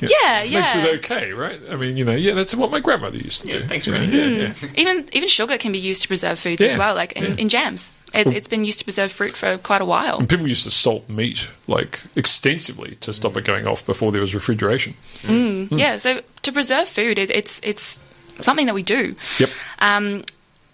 Yeah, yeah. yeah. Makes it okay, right? I mean, you know, yeah, that's what my grandmother used to yeah, do. Thanks, for yeah, mm. Even even sugar can be used to preserve foods as well, like in, in jams. It's, it's been used to preserve fruit for quite a while. And people used to salt meat like extensively to stop it going off before there was refrigeration. Mm. Mm. Yeah, so to preserve food, it, it's it's something that we do. Yep. Um,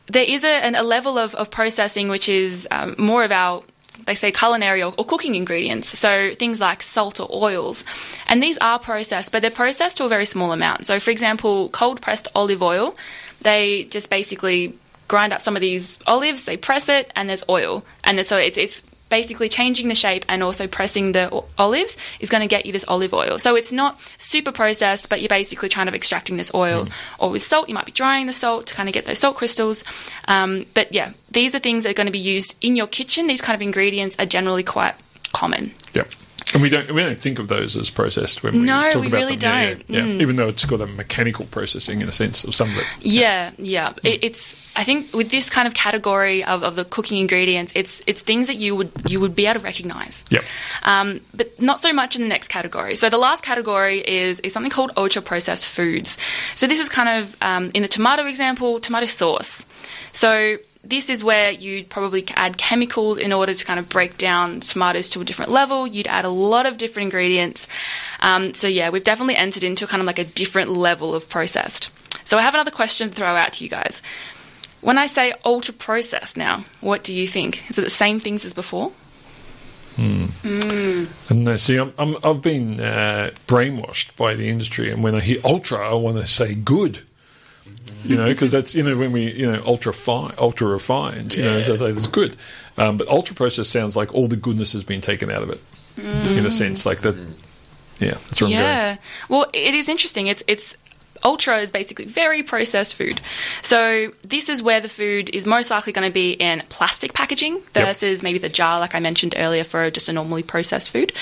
there is a, a level of, of, processing which is um, more of our they say culinary or, or, cooking ingredients. So things like salt or oils. And these are processed, but they're processed to a very small amount. So, for example, cold pressed olive oil, they just basically grind up some of these olives, they press it, and there's oil. And so it's, it's basically changing the shape and also pressing the olives is going to get you this olive oil. So it's not super processed, but you're basically trying to extracting this oil. Mm. Or with salt, you might be drying the salt to kind of get those salt crystals. Um, but yeah, these are things that are going to be used in your kitchen. These kind of ingredients are generally quite common. Yep. And we don't we don't think of those as processed when we no, talk we about really them. don't. Yeah, yeah, yeah. Mm. even though it's got a mechanical processing in a sense of some of it. Yeah, yeah. Mm. It, it's I think with this kind of category of, of the cooking ingredients, it's it's things that you would you would be able to recognise. Yeah. Um, but not so much in the next category. So the last category is is something called ultra processed foods. So this is kind of um, in the tomato example, tomato sauce. So this is where you'd probably add chemicals in order to kind of break down tomatoes to a different level. You'd add a lot of different ingredients. Um, so, yeah, we've definitely entered into kind of like a different level of processed. So, I have another question to throw out to you guys. When I say ultra processed now, what do you think? Is it the same things as before? Hmm. Mm. And see, i have been uh, brainwashed by the industry, and when I hear ultra, I want to say good you know, because that's you know when we you know ultra fine, ultra refined, you yeah. know, so that's good. Um, but ultra processed sounds like all the goodness has been taken out of it, mm. in a sense, like that. Yeah, that's yeah. Well, it is interesting. It's it's ultra is basically very processed food. So this is where the food is most likely going to be in plastic packaging versus yep. maybe the jar, like I mentioned earlier, for just a normally processed food,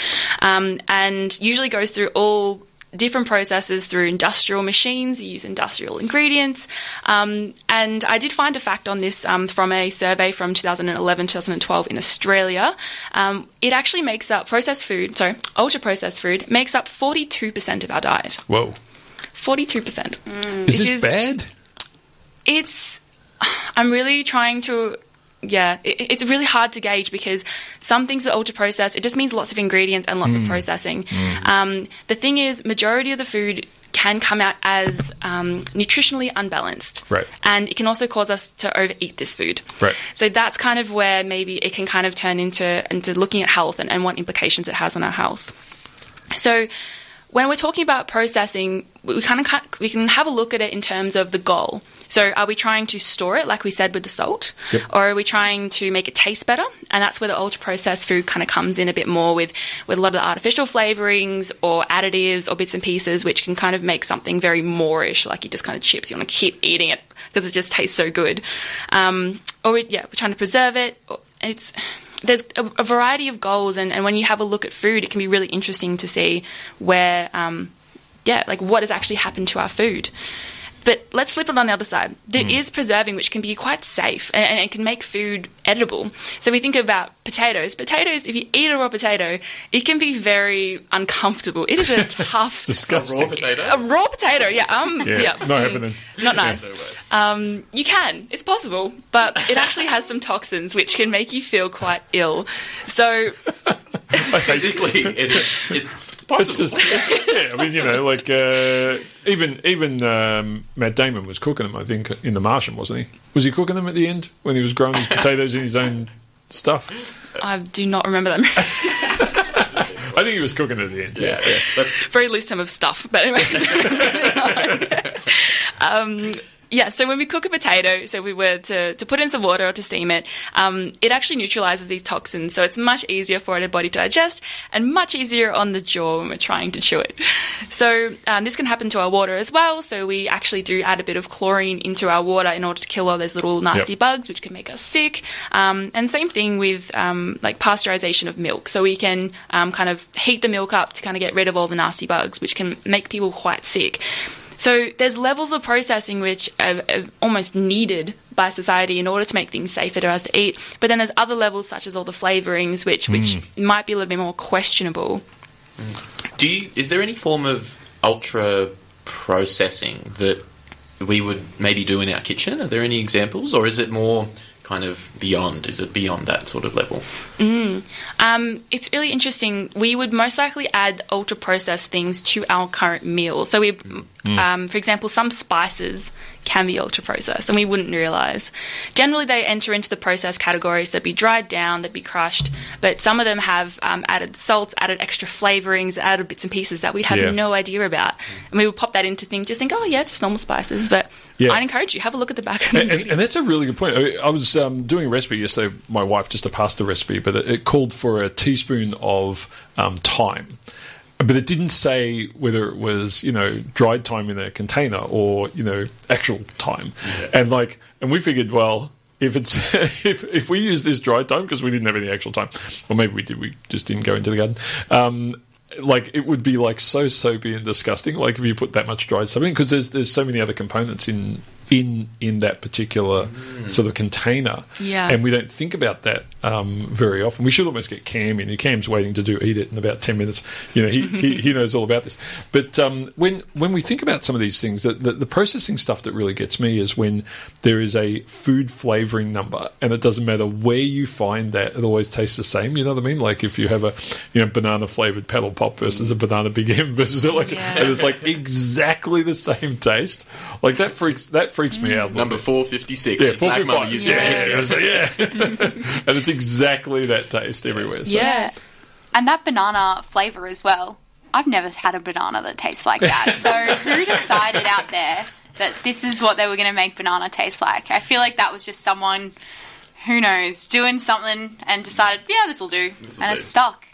um, and usually goes through all different processes through industrial machines, you use industrial ingredients. Um, and I did find a fact on this um, from a survey from 2011 2012 in Australia. Um, it actually makes up processed food, sorry, ultra processed food, makes up 42% of our diet. Whoa. 42%. Mm. Is this is, bad? It's. I'm really trying to yeah, it, it's really hard to gauge because some things are ultra processed. It just means lots of ingredients and lots mm. of processing. Mm. Um, the thing is, majority of the food can come out as um, nutritionally unbalanced. Right. And it can also cause us to overeat this food. Right. So that's kind of where maybe it can kind of turn into into looking at health and, and what implications it has on our health. So when we're talking about processing, we kind of we can have a look at it in terms of the goal. So, are we trying to store it, like we said with the salt, yep. or are we trying to make it taste better? And that's where the ultra processed food kind of comes in a bit more with with a lot of the artificial flavorings or additives or bits and pieces, which can kind of make something very Moorish, like you just kind of chips. You want to keep eating it because it just tastes so good. Um, or we, yeah, we're trying to preserve it. It's there's a, a variety of goals, and, and when you have a look at food, it can be really interesting to see where, um, yeah, like what has actually happened to our food. But let's flip it on the other side. There mm. is preserving, which can be quite safe and, and, can make food edible. So we think about potatoes. Potatoes, if you eat a raw potato, it can be very uncomfortable. It is a tough, disgusting. A raw potato. A raw potato, yeah. Um, yeah, yeah. not happening. Not nice. Um, you can. It's possible, but it actually has some toxins which can make you feel quite ill. So basically, it is. It, it's just, it's, yeah. I mean, you know, like uh, even even um, Matt Damon was cooking them. I think in The Martian, wasn't he? Was he cooking them at the end when he was growing his potatoes in his own stuff. I do not remember that. I think he was cooking at the end. Yeah, yeah. That's Very loose term of stuff, but anyway. um, yeah, so when we cook a potato, so we were to, to put in some water or to steam it, um, it actually neutralizes these toxins. So it's much easier for our body to digest and much easier on the jaw when we're trying to chew it. So um, this can happen to our water as well. So we actually do add a bit of chlorine into our water in order to kill all those little nasty Yep. bugs, which can make us sick. Um, and same thing with um, like pasteurization of milk. So we can um, kind of heat the milk up to kind of get rid of all the nasty bugs, which can make people quite sick. So there's levels of processing which are, are almost needed by society in order to make things safer for us to eat. But then there's other levels such as all the flavorings, which which hmm. might be a little bit more questionable. Hmm. Do you? Is there any form of ultra processing that we would maybe do in our kitchen? Are there any examples, or is it more kind of beyond? Is it beyond that sort of level? Um, it's really interesting. We would most likely add ultra processed things to our current meal. So we, um, for example, some spices can be ultra processed, and we wouldn't realize. Generally, they enter into the processed categories. They'd be dried down, they'd be crushed, but some of them have um, added salts, added extra flavorings, added bits and pieces that we'd have Yeah. no idea about, and we would pop that into things, just think, oh yeah, it's just normal spices. But Yeah. I'd encourage you have a look at the back of the And, and, ingredients. and that's a really good point. I, I was um, doing a recipe yesterday, my wife, just a pasta recipe, but it, it called for a teaspoon of um, thyme. But it didn't say whether it was, you know, dried thyme in a container or, you know, actual thyme. And like, and we figured, well, if it's if if we use this dried thyme because we didn't have any actual thyme, or maybe we did, we just didn't go into the garden. Um, like it would be like so soapy and disgusting. Like if you put that much dried stuff in, because there's there's so many other components in in in that particular sort of container. Yeah. and we don't think about that um, very often. We should almost get Cam in. Cam's waiting to do eat it in about ten minutes. You know, he he, he knows all about this. But um, when when we think about some of these things, the, the, the processing stuff that really gets me is when there is a food flavoring number, and it doesn't matter where you find that, it always tastes the same. You know what I mean? Like if you have a you know banana flavored paddle pop versus a banana big M versus it, like Yeah. and it's like exactly the same taste. Like that freaks that freaks me out. Number four fifty six. Yeah, just like 455. Mama used to yeah, yeah, like, yeah. and it's exactly that taste everywhere. So. yeah. And that banana flavour as well. I've never had a banana that tastes like that. So who decided out there that this is what they were going to make banana taste like? I feel like that was just someone, who knows, doing something and decided, yeah, this will do. This'll and do. it's stuck.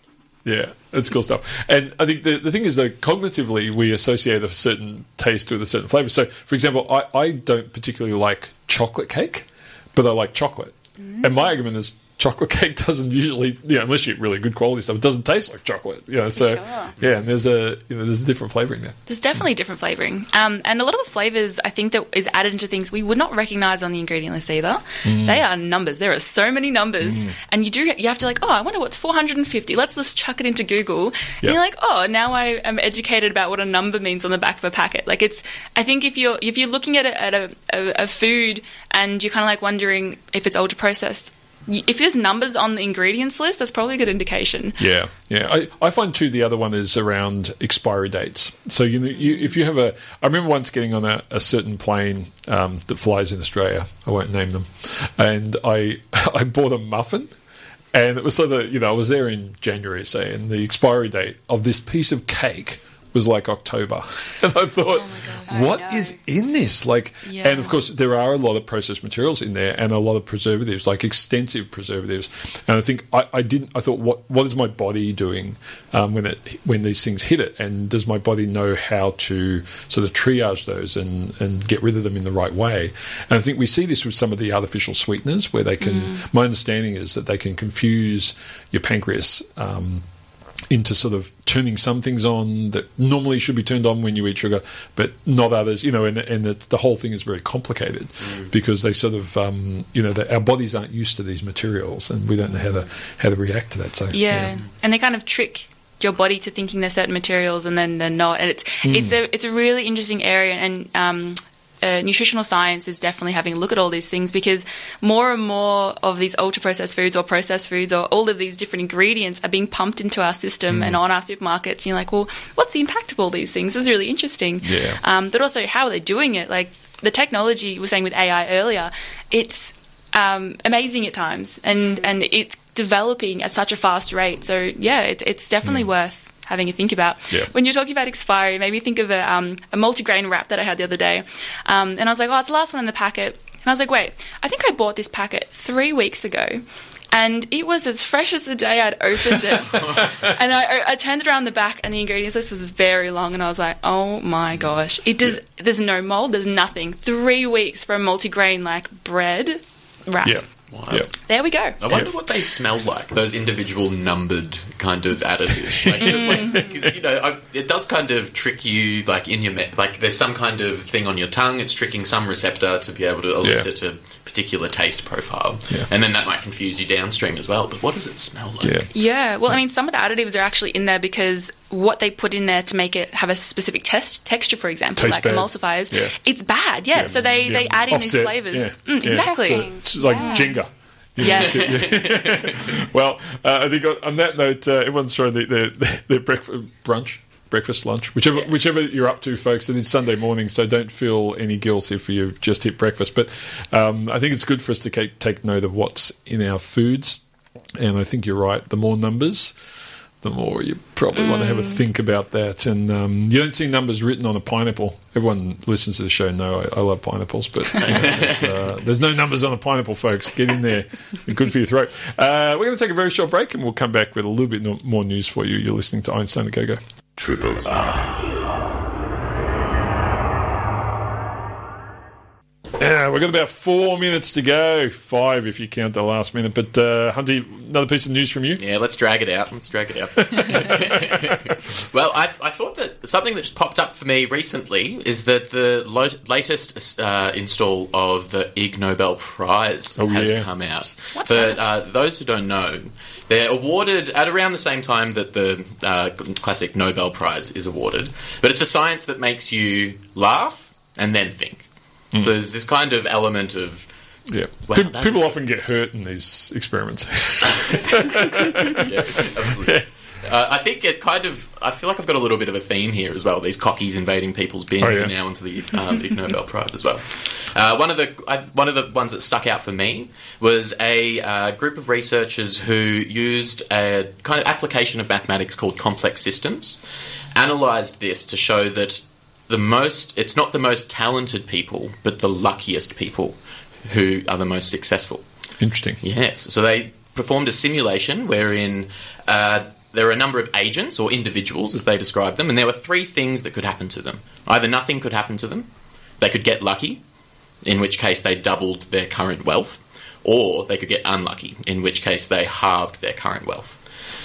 Yeah, it's cool stuff. And I think the, the thing is, though, cognitively, we associate a certain taste with a certain flavour. So, for example, I, I don't particularly like chocolate cake, but I like chocolate. Mm. And my argument is chocolate cake doesn't usually, you know, unless you get really good quality stuff, it doesn't taste like chocolate. You know, so Sure. yeah, and there's a you know there's a different flavouring there. There's definitely different flavoring, um, and a lot of the flavors I think that is added into things we would not recognize on the ingredient list either. They are numbers. There are so many numbers, and you do you have to like, oh, I wonder what's 450. Let's just chuck it into Google, and Yeah. you're like, oh, now I am educated about what a number means on the back of a packet. Like it's, I think if you're if you're looking at a, at a, a, a food and you're kind of like wondering if it's ultra processed. If there's numbers on the ingredients list, that's probably a good indication. Yeah, yeah. I, I find too the other one is around expiry dates. So you, you if you have a, I remember once getting on a, a certain plane um, that flies in Australia. I won't name them, and I I bought a muffin. And it was so that you know I was there in January, say, and the expiry date of this piece of cake was like October, and I thought, what Oh, is in this? Like, Yeah. and of course there are a lot of processed materials in there, and a lot of preservatives, like extensive preservatives. And I think I, I didn't. I thought, what what is my body doing um, when it when these things hit it, and does my body know how to sort of triage those and and get rid of them in the right way? And I think we see this with some of the artificial sweeteners, where they can. My understanding is that they can confuse your pancreas. Um, into sort of turning some things on that normally should be turned on when you eat sugar, but not others. You know, and and it, the whole thing is very complicated because they sort of um, you know that our bodies aren't used to these materials, and we don't know how to how to react to that. So Yeah. and they kind of trick your body to thinking they're certain materials and then they're not. And it's it's a it's a really interesting area, and um, uh, nutritional science is definitely having a look at all these things because more and more of these ultra processed foods or processed foods or all of these different ingredients are being pumped into our system and on our supermarkets. And you're like, well, what's the impact of all these things? This is really interesting. Yeah. Um, but also, how are they doing it? Like the technology we were saying with AI earlier, it's um, amazing at times, and and it's developing at such a fast rate. So yeah, it, it's definitely worth having a think about. Yeah. When you're talking about expiry, maybe think of a, um, a multigrain wrap that I had the other day, um, and I was like, oh, it's the last one in the packet, and I was like, wait, I think I bought this packet three weeks ago. And it was as fresh as the day I'd opened it. and I, I turned it around the back, and the ingredients list was very long. And I was like, "Oh my gosh! It does. There's no mold. There's nothing. Three weeks for a multigrain like bread wrap. Yeah. Wow. Yeah. There we go. I wonder what they smell like. Those individual numbered kind of additives, like, like, 'cause, you know, I, it does kind of trick you, like in your me- like. There's some kind of thing on your tongue. It's tricking some receptor to be able to elicit a particular taste profile, Yeah. and then that might confuse you downstream as well. But what does it smell like? Yeah. Yeah, well, I mean, some of the additives are actually in there because what they put in there to make it have a specific test texture, for example, Tastes like bad. emulsifiers, Yeah. it's bad. Yeah, so they, Yeah. they add in Offset. these flavors. Yeah. Mm, Yeah. exactly. So it's like Jenga. Yeah. Well, uh, I think on- that note, uh, everyone's trying their, their, their breakfast, brunch, breakfast, lunch, whichever whichever you're up to, folks. It is Sunday morning, so don't feel any guilt if you've just hit breakfast. But um, I think it's good for us to take, take note of what's in our foods. And I think you're right. The more numbers, the more you probably want to have a think about that. And um, you don't see numbers written on a pineapple. Everyone listens to the show know I, I love pineapples, but you know, uh, there's no numbers on a pineapple, folks. Get in there. Be good for your throat. Uh, we're going to take a very short break, and we'll come back with a little bit no- more news for you. You're listening to Einstein and Gogo. Triple R. Yeah, we've got about four minutes to go. Five if you count the last minute. But uh, Hunty, another piece of news from you. Yeah, let's drag it out. Let's drag it out. well, I, I thought that something that just popped up for me recently is that the lo- latest uh, install of the Ig Nobel Prize Oh, has yeah. come out. What's for that? Uh, those who don't know, they're awarded at around the same time that the uh, classic Nobel Prize is awarded, but it's for science that makes you laugh and then think. Hmm. So there's this kind of element of Yeah, Wow, Pe- people is- often get hurt in these experiments. yeah, absolutely. Uh, I think it kind of. I feel like I've got a little bit of a theme here as well. These cockies invading people's bins Oh, yeah. and now into the um, Ig Nobel Prize as well. Uh, one of the I, one of the ones that stuck out for me was a uh, group of researchers who used a kind of application of mathematics called complex systems, analysed this to show that the most it's not the most talented people, but the luckiest people who are the most successful. Interesting. Yes. So they performed a simulation wherein uh, there were a number of agents or individuals, as they described them, and there were three things that could happen to them. Either nothing could happen to them, they could get lucky, in which case they doubled their current wealth, or they could get unlucky, in which case they halved their current wealth.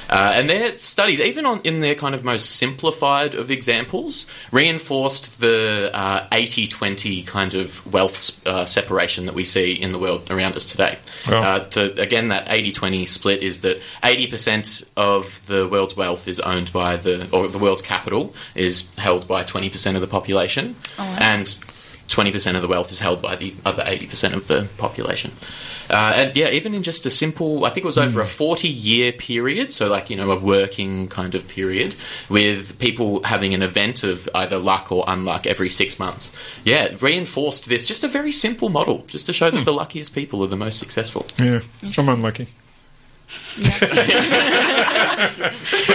Uh, and their studies, even on, in their kind of most simplified of examples, reinforced the uh, 80 20 kind of wealth uh, separation that we see in the world around us today. Wow. Uh, to, again, that 80 20 split is that 80% of the world's wealth is owned by the, or the world's capital is held by 20% of the population, and 20% of the wealth is held by the other 80% of the population. Uh, and yeah, even in just a simple, I think it was over a 40 year period, so like, you know, a working kind of period, with people having an event of either luck or unluck every six months. Yeah, reinforced this, just a very simple model, just to show that the luckiest people are the most successful. Yeah, I'm unlucky. a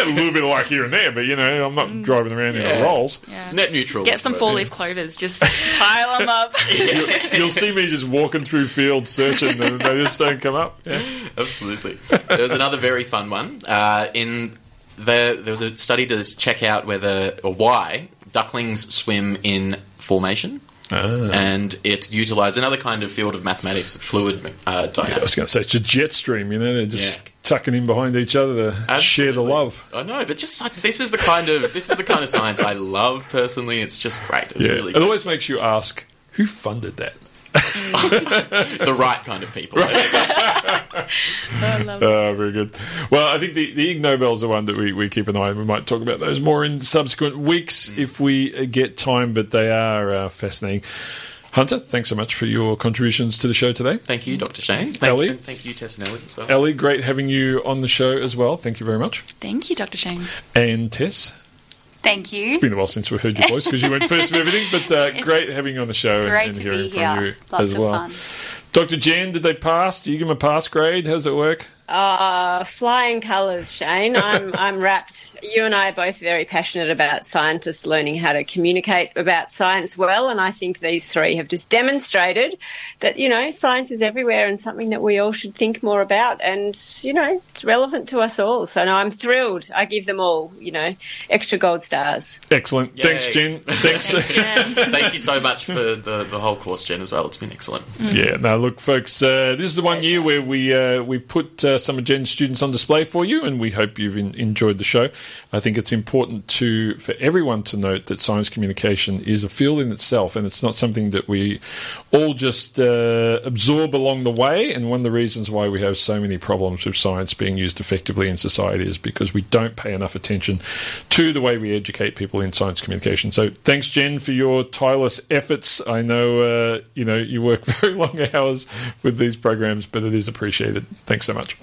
little bit of luck here and there, but you know, I'm not driving around in a Rolls. Yeah. Net neutral. Get some four leaf clovers, just pile them up. You'll see me just walking through fields searching, and they just don't come up. Yeah. Absolutely. There was another very fun one. Uh, in the, there was a study to check out whether or why ducklings swim in formation. And it utilised another kind of field of mathematics, fluid uh, I was going to say it's a jet stream. You know, they're just Yeah. tucking in behind each other to share the love. I know, but just like this is the kind of this is the kind of science I love personally. It's just great. It's Yeah, really it always makes you ask who funded that. the right kind of people. Uh, very good. Well, I think the, the Ig Nobels are one that we, we keep an eye on. We might talk about those more in subsequent weeks if we uh, get time, but they are uh, fascinating. Hunter, thanks so much for your contributions to the show today. Thank you, Dr. Shane. Thank, Ellie? and thank you, Tess and Ellie, as well. Ellie, great having you on the show as well. Thank you very much. Thank you, Dr. Shane. And Tess, Thank you. it's been a while since we heard your voice because you went first of everything, but uh, great having you on the show and, Great and to hearing be from you Lots as well. fun. Dr. Jen, did they pass? Do you give them a pass grade? How does it work? Uh, flying colours, Shane. I'm I'm wrapped. You and I are both very passionate about scientists learning how to communicate about science well, and I think these three have just demonstrated that you know science is everywhere and something that we all should think more about, and you know it's relevant to us all. So no, I'm thrilled. I give them all you know extra gold stars. Excellent. Yay. Thanks, Jen. Thanks. Thank you so much for the, the whole course, Jen, as well. It's been excellent. Yeah, now look, folks, uh, this is the one year where we uh, we put uh, some of Jen's students on display for you, and we hope you've in, enjoyed the show. I think it's important to for everyone to note that science communication is a field in itself, and it's not something that we all just uh, absorb along the way. And one of the reasons why we have so many problems with science being used effectively in society is because we don't pay enough attention to the way we educate people in science communication. So, thanks, Jen, for your tireless efforts. I know uh, you know you work very long hours with these programs, but it is appreciated. Thanks so much.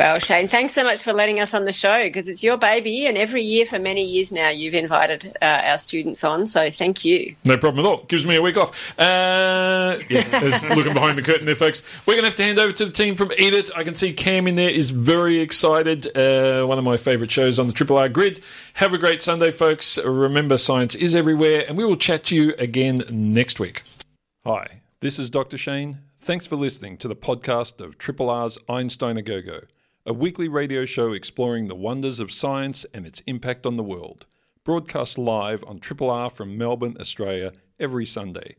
Well, Shane, thanks so much for letting us on the show because it's your baby, and every year for many years now, you've invited uh, our students on. So thank you. No problem at all. Gives me a week off. Uh, yeah, there's looking behind the curtain there, folks. We're going to have to hand over to the team from Eat It. I can see Cam in there is very excited. Uh, one of my favourite shows on the Triple R grid. Have a great Sunday, folks. Remember, science is everywhere, and we will chat to you again next week. Hi, this is Dr. Shane. Thanks for listening to the podcast of Triple R's Einstein a Gogo, a weekly radio show exploring the wonders of science and its impact on the world. Broadcast live on Triple R from Melbourne, Australia, every Sunday.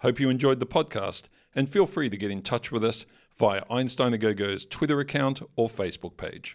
Hope you enjoyed the podcast and feel free to get in touch with us via Einstein Go's Twitter account or Facebook page.